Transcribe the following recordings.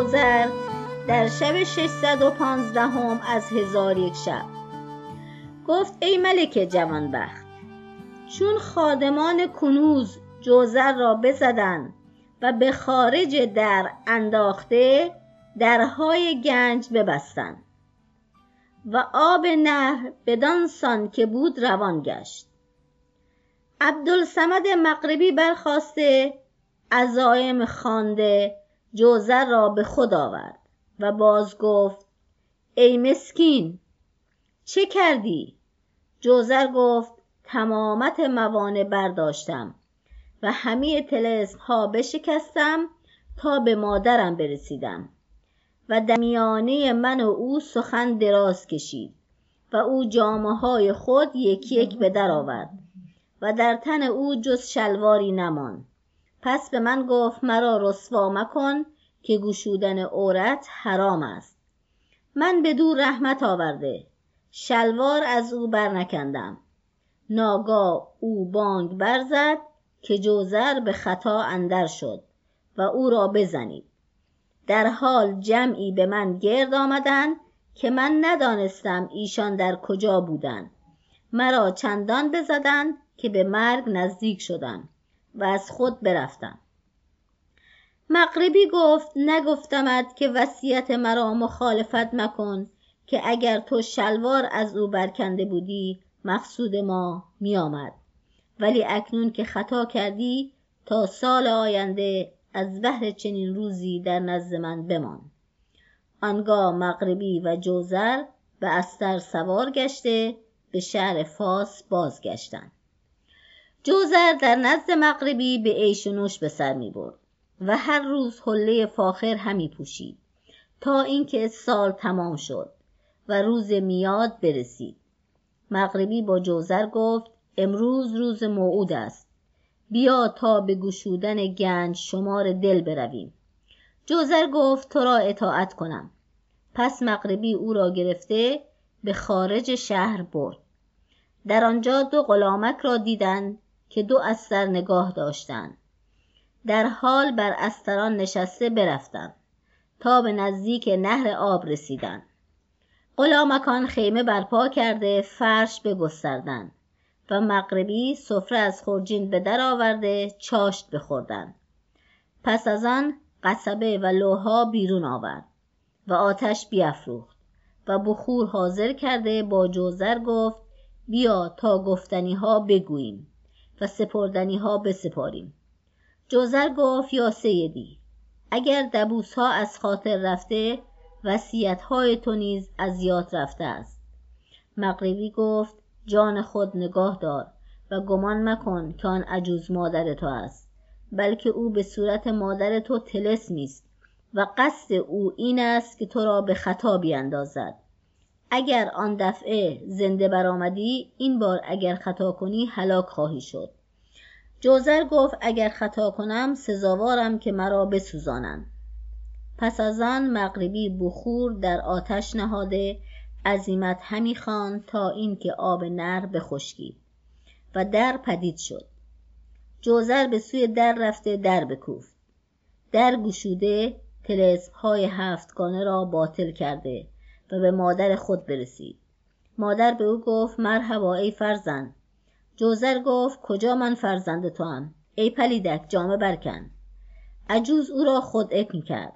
جوزر در شب 615 هم از هزار یک شب. گفت ای ملک جوانبخت چون خادمان کنوز جوزر را بزدند و به خارج در انداخته درهای گنج ببستند و آب نهر بدان سان که بود روان گشت. عبدالصمد مغربی برخاسته عزایم خوانده جوزر را به خود آورد و باز گفت ای مسکین چه کردی؟ جوزر گفت تمامت موانع برداشتم و همه طلسم ها بشکستم تا به مادرم برسیدم و در من و او سخن دراز کشید و او جامه های خود یکی یک به در آورد و در تن او جز شلواری نماند. پس به من گفت مرا رسوا مکن که گشودن عورت حرام است. من بدو رحمت آورده شلوار از او برنکندم. ناگاه او بانگ برزد که جوزر به خطا اندر شد و او را بزنید. در حال جمعی به من گرد آمدند که من ندانستم ایشان در کجا بودند. مرا چندان بزدند که به مرگ نزدیک شدم و از خود برفتم. مغربی گفت نگفتمت که وصیت مرا مخالفت مکن که اگر تو شلوار از او برکنده بودی مقصود ما میآمد. ولی اکنون که خطا کردی تا سال آینده از بهر چنین روزی در نزد من بمان. آنگاه مغربی و جوزر به استر سوار گشته به شهر فاس بازگشتند. جوزر در نزد مغربی به عیش و نوش به سر می برد و هر روز حله فاخر همی پوشید تا اینکه سال تمام شد و روز میاد برسید. مغربی با جوزر گفت امروز روز موعود است. بیا تا به گشودن گنج شمار دل برویم. جوزر گفت تو را اطاعت کنم. پس مغربی او را گرفته به خارج شهر برد. در آنجا دو غلامک را دیدند که دو استر نگاه داشتند. در حال بر استران نشسته برفتند تا به نزدیک نهر آب رسیدند. غلامکان خیمه برپا کرده فرش بگستردند و مغربی سفره از خرجین به در آورده چاشت بخوردند. پس از آن قصبه و لوها بیرون آورد و آتش بیافروخت و بخور حاضر کرده با جوزر گفت بیا تا گفتنی ها بگوییم. و سپردنی ها بسپاریم. جوزر گفت یا سیدی اگر دبوس ها از خاطر رفته وصیت های تو نیز از یاد رفته است. مغربی گفت جان خود نگاه دار و گمان مکن که آن عجوز مادر تو است بلکه او به صورت مادر تو طلسمی است و قصد او این است که تو را به خطا بیندازد. اگر آن دفعه زنده برآمدی این بار اگر خطا کنی هلاک خواهی شد. جوزر گفت اگر خطا کنم سزاوارم که مرا بسوزانند. پس از آن مغربی بخور در آتش نهاده عزیمت همی خواند تا اینکه آب نر بخشکید و در پدید شد. جوزر به سوی در رفته در بکوفت. در گشوده طلسمهای هفتگانه را باطل کرده. و به مادر خود برسید. مادر به او گفت مرحبا ای فرزند. جوزر گفت کجا من فرزند توام؟ ای پلیدک جامه برکن. عجوز او را خدعه کرد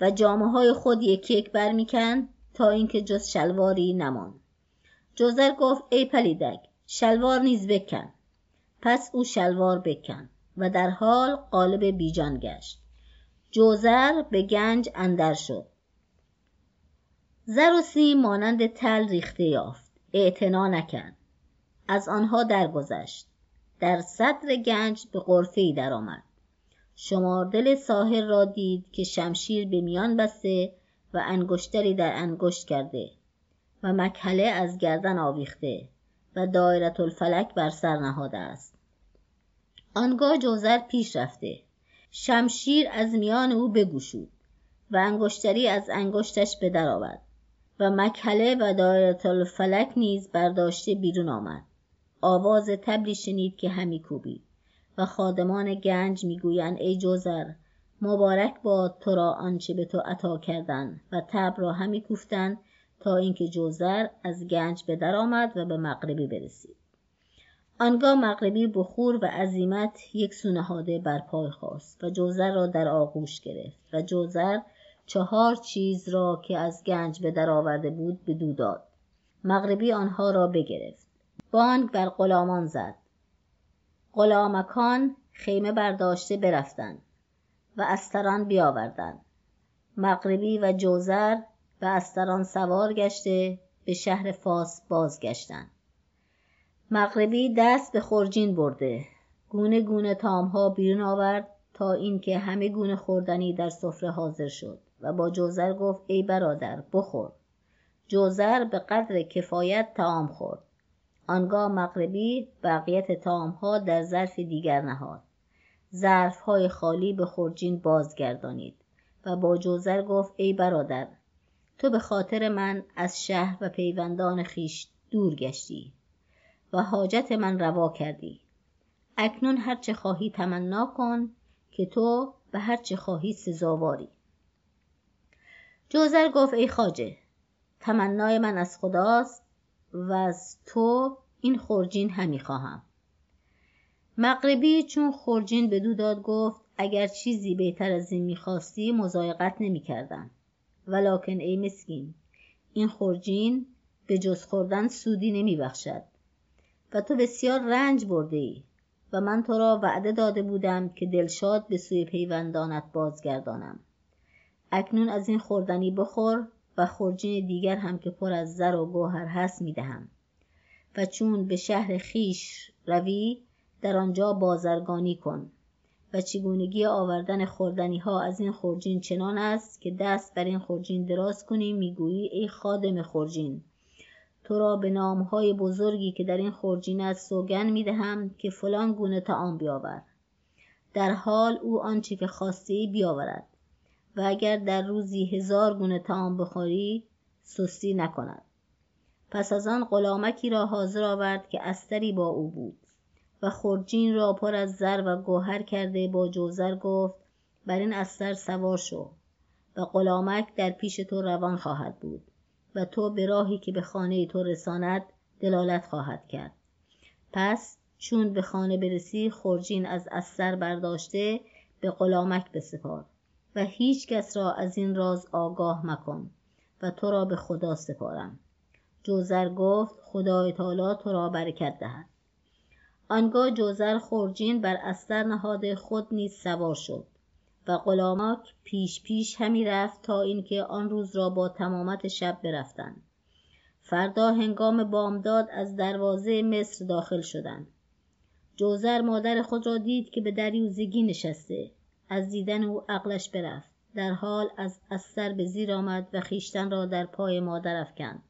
و جامه های خود یکی یک برمیکند تا اینکه جز شلواری نماند. جوزر گفت ای پلیدک شلوار نیز بکن. پس او شلوار بکن و در حال قالب بیجان گشت. جوزر به گنج اندر شد. زر و سیم مانند تل ریخته یافت. اعتنا نکرد. از آنها درگذشت. در صدر گنج به غرفه ای درآمد. شماردل ساحر را دید که شمشیر به میان بسته و انگشتری در انگشت کرده و مکحله از گردن آویخته و دایره الفلک بر سر نهاده است. آنگاه جوزر پیش رفته. شمشیر از میان او بگشود و انگشتری از انگشتش به در آورد. و مکحله و دایره الفلک نیز برداشته بیرون آمد. آواز تبلی شنید که همی کوبید و خادمان گنج می‌گویند ای جوزر مبارک باد تو را آنچه به تو عطا کردند و تبر را همی کوفتند تا اینکه جوزر از گنج به در آمد و به مغربی برسید. آنگاه مغربی بخور و عزیمت یک سو نهاده بر پای خواست و جوزر را در آغوش گرفت و جوزر چهار چیز را که از گنج به در آورده بود بدو داد. مغربی آنها را بگرفت. بانگ بر غلامان زد. غلامکان خیمه برداشته برفتند و استران بیاوردند. مغربی و جوزر و استران سوار گشته به شهر فاس بازگشتند. مغربی دست به خرجین برده. گونه گونه تامها بیرون آورد تا اینکه همه گونه خوردنی در سفره حاضر شد. و با جوزر گفت ای برادر بخور. جوزر به قدر کفایت تعام خورد. آنگاه مغربی بقیت تعامها در ظرف دیگر نهاد. ظرفهای خالی به خرجین بازگردانید. و با جوزر گفت ای برادر تو به خاطر من از شهر و پیوندان خویش دور گشتی و حاجت من روا کردی. اکنون هر چه خواهی تمنا کن که تو به هر چه خواهی سزاواری. جوزر گفت ای خواجه تمنای من از خداست و از تو این خرجین همی خواهم. مغربی چون خرجین بدو داد گفت اگر چیزی بهتر از این می‌خواستی مضایقت نمی‌کردم. ولکن ای مسکین این خرجین به جز خوردن سودی نمیبخشد و تو بسیار رنج برده ای و من تو را وعده داده بودم که دلشاد به سوی پیوندانت بازگردانم. اکنون از این خوردنی بخور و خرجین دیگر هم که پر از زر و گوهر هست می‌دهم. و چون به شهر خیش روی در آنجا بازرگانی کن. و چگونگی آوردن خوردنی ها از این خرجین چنان است که دست بر این خرجین دراز کنی می‌گویی ای خادم خرجین. تو را به نامهای بزرگی که در این خرجین است سوگن می‌دهم که فلان گونه تعام بیاور. در حال او آنچه که خواسته بیاورد. و اگر در روزی هزار گونه تعام بخوری سستی نکند. پس از آن غلامکی را حاضر آورد که استری با او بود و خرجین را پر از زر و گوهر کرده با جوزر گفت بر این استر سوار شو و غلامک در پیش تو روان خواهد بود و تو به راهی که به خانه تو رساند دلالت خواهد کرد. پس چون به خانه برسی خرجین از استر برداشته به غلامک بسپار. و هیچ کس را از این راز آگاه مکن و تو را به خدا سپارم. جوزر گفت خدای تعالی تو را برکت دهد. آنگاه جوزر خرجین بر استر نهاده خود نیز سوار شد و غلاماک پیش پیش همی رفت تا اینکه آن روز را با تمامت شب برفتند. فردا هنگام بامداد از دروازه مصر داخل شدند. جوزر مادر خود را دید که به دریوزگی نشسته. از دیدن او عقلش برفت. در حال از استر به زیر آمد و خیشتن را در پای مادر افکند.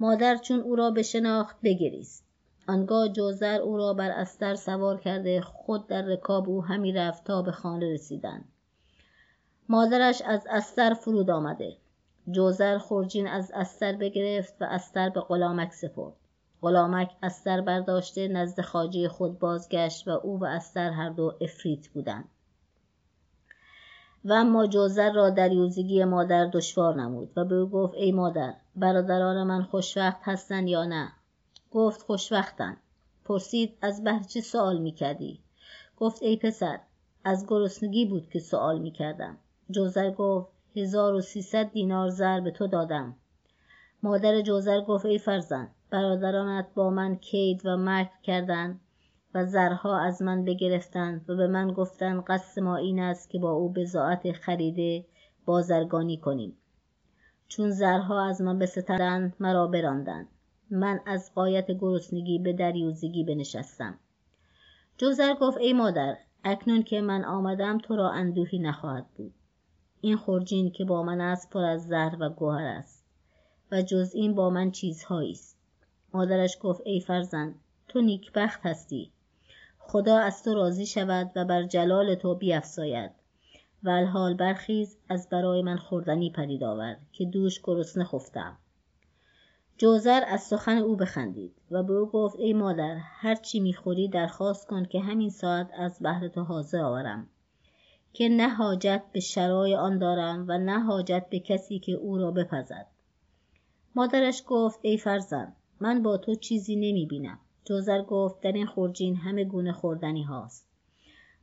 مادر چون او را بشناخت بگریست. آنگاه جوزر او را بر استر سوار کرده خود در رکاب او همی رفت تا به خانه رسیدند. مادرش از استر فرود آمده. جوزر خرجین از استر بگرفت و استر به غلامک سپرد. غلامک استر برداشته نزد خاجه خود بازگشت و او و استر هر دو افریت بودند. و اما جوزر را دریوزگی مادر دشوار نمود و به او گفت ای مادر برادران من خوشوقت هستند یا نه؟ گفت خوشوقتند. پرسید از بهر چه سوال می‌کردی گفت ای پسر از گرسنگی بود که سوال می‌کردم جوزر گفت هزار و سیصد دینار زر به تو دادم. مادر جوزر گفت ای فرزند برادرانت با من کید و مکر کردند. و زرها از من بگرفتند و به من گفتند قصد ما این است که با او بضاعت خریده بازرگانی کنیم. چون زرها از من بستدند مرا براندند. من از قایت گرسنگی به دریوزگی بنشستم. جوزر گفت ای مادر اکنون که من آمدم تو را اندوهی نخواهد بود. این خرجین که با من است پر از زهر و گوهر است و جز این با من چیزهایی است. مادرش گفت ای فرزند تو نیکبخت هستی. خدا از تو راضی شود و بر جلال تو بیافزاید و الحال برخیز از برای من خوردنی پدید آور که دوش گرسنه خفتم. جوزر از سخن او بخندید و به او گفت ای مادر هر چی می‌خوری درخواست کن که همین ساعت از بهر تو حاضر آورم. که نه حاجت به شرای آن دارم و نه حاجت به کسی که او را بپزد. مادرش گفت ای فرزند من با تو چیزی نمی بینم جوزر گفت در این خورجین همه گونه خوردنی هاست.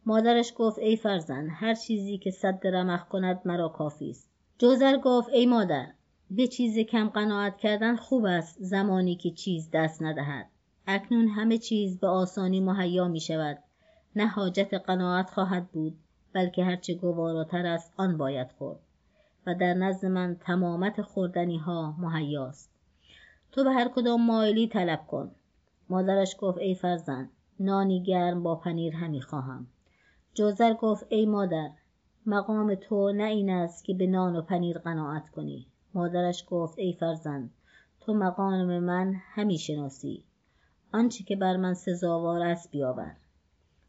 مادرش گفت ای فرزند هر چیزی که صد رمخ کند مرا کافی است. جوزر گفت ای مادر به چیز کم قناعت کردن خوب است زمانی که چیز دست ندهد. اکنون همه چیز به آسانی مهیا می شود. نه حاجت قناعت خواهد بود بلکه هرچه گواراتر است آن باید خورد. و در نزد من تمامت خوردنی ها مهیاست تو به هر کدام مایلی طلب کن. مادرش گفت ای فرزند نانی گرم با پنیر همی خواهم. جوزر گفت ای مادر مقام تو نه این است که به نان و پنیر قناعت کنی. مادرش گفت ای فرزند تو مقام من همی شناسی. آنچه که بر من سزاوار است بیاور.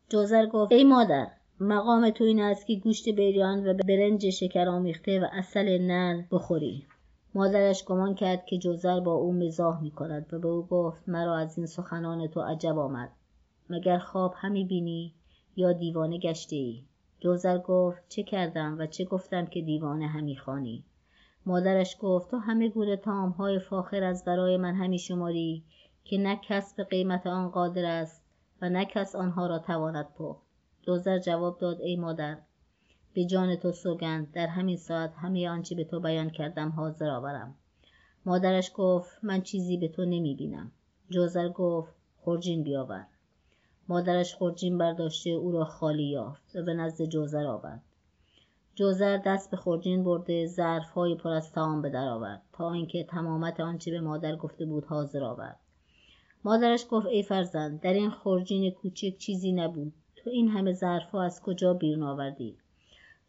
جوزر گفت ای مادر مقام تو این است که گوشت بریان و برنج شکر آمیخته و اصل نر بخوری. مادرش گمان کرد که جوزر با او مزاح می کند و به او گفت مرا از این سخنان تو عجب آمد. مگر خواب همی بینی یا دیوانه گشته ای جوزر گفت چه کردم و چه گفتم که دیوانه همی خانی مادرش گفت تو همه گونه های فاخر از برای من همی شماری که نه کس به قیمت آن قادر است و نه کس آنها را تواند پخت. جوزر جواب داد ای مادر به جان تو سوگند. در همین ساعت همه آنچه به تو بیان کردم حاضر آورم. مادرش گفت من چیزی به تو نمی بینم جوزر گفت خورجین بیاور. مادرش خورجین برداشته او را خالی یافت و به نزد جوزر آورد. جوزر دست به خورجین برده ظرفهای پر از تعام به در آورد تا اینکه تمامت آنچه به مادر گفته بود حاضر آورد. مادرش گفت ای فرزند در این خورجین کوچک چیزی نبود. تو این همه ظرفها از کجا بیرون آوردی؟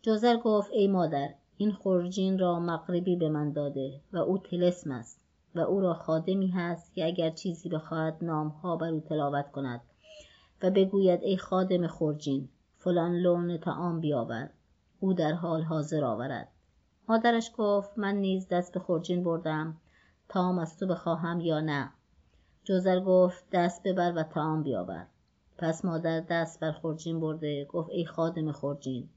جوزر گفت ای مادر این خورجین را مغربی به من داده و او تلسم است و او را خادمی هست که اگر چیزی بخواهد نامها بر او تلاوت کند و بگوید ای خادم خورجین فلان لون تعام بیاور او در حال حاضر آورد مادرش گفت من نیز دست به خورجین بردم تام از تو بخواهم یا نه؟ جوزر گفت دست ببر و تعام بیاور. پس مادر دست بر خورجین برده گفت ای خادم خورجین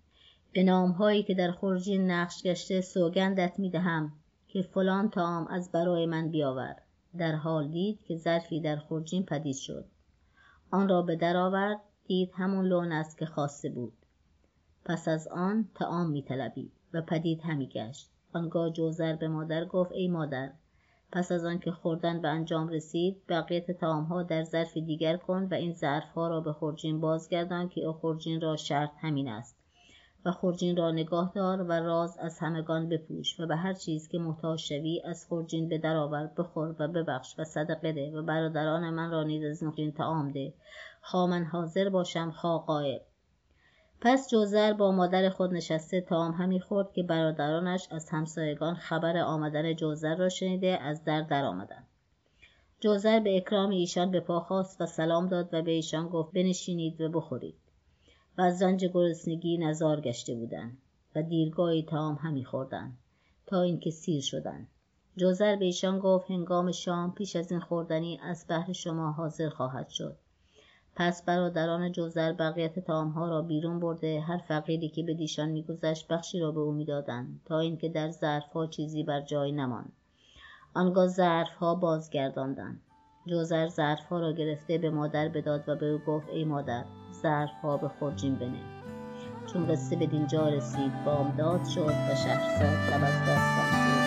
به نامهایی که در خورجین نقش گشته سوگندت می دهم که فلان تعام از برای من بیاور. در حال دید که ظرفی در خورجین پدید شد. آن را به در آورد دید همون لون است که خواسته بود. پس از آن تعام می طلبید و پدید همی گشت. آنگاه جوزر به مادر گفت ای مادر پس از آنکه خوردن به انجام رسید بقیت ها در ظرف دیگر کن و این ظرفها را به خورجین بازگردان که او خورجین را شرط همین است. و خورجین را نگاه دار و راز از همگان بپوش و به هر چیز که محتاج شوی از خورجین به درآور بخور و ببخش و صدقه ده و برادران من را نیز از این تعام ده. خواه من حاضر باشم خواه غایب پس جوزر با مادر خود نشسته تام همی خورد که برادرانش از همسایگان خبر آمدن جوزر را شنیده از در در آمدند. جوزر به اکرام ایشان به پا خواست و سلام داد و به ایشان گفت بنشینید و بخورید. و از رنج گرسنگی نزار گشته بودند و دیرگاهی تام همی خوردند تا اینکه سیر شدند. جوزر به ایشان گفت هنگام شام پیش از این خوردنی از بهر شما حاضر خواهد شد. پس برادران جوزر بقیت ها را بیرون برده هر فقیری که به دیشان میگذشت بخشی را به او می‌دادند تا اینکه در ظرفها چیزی بر جای نماند. آنگاه ظرفها بازگرداندند. جوزر ظرفها را گرفته به مادر بداد و به او گفت ای مادر ظرفها به خورجین بنه. چون قصه به دینجا رسید بامداد شد و شهرزاد لب از داستان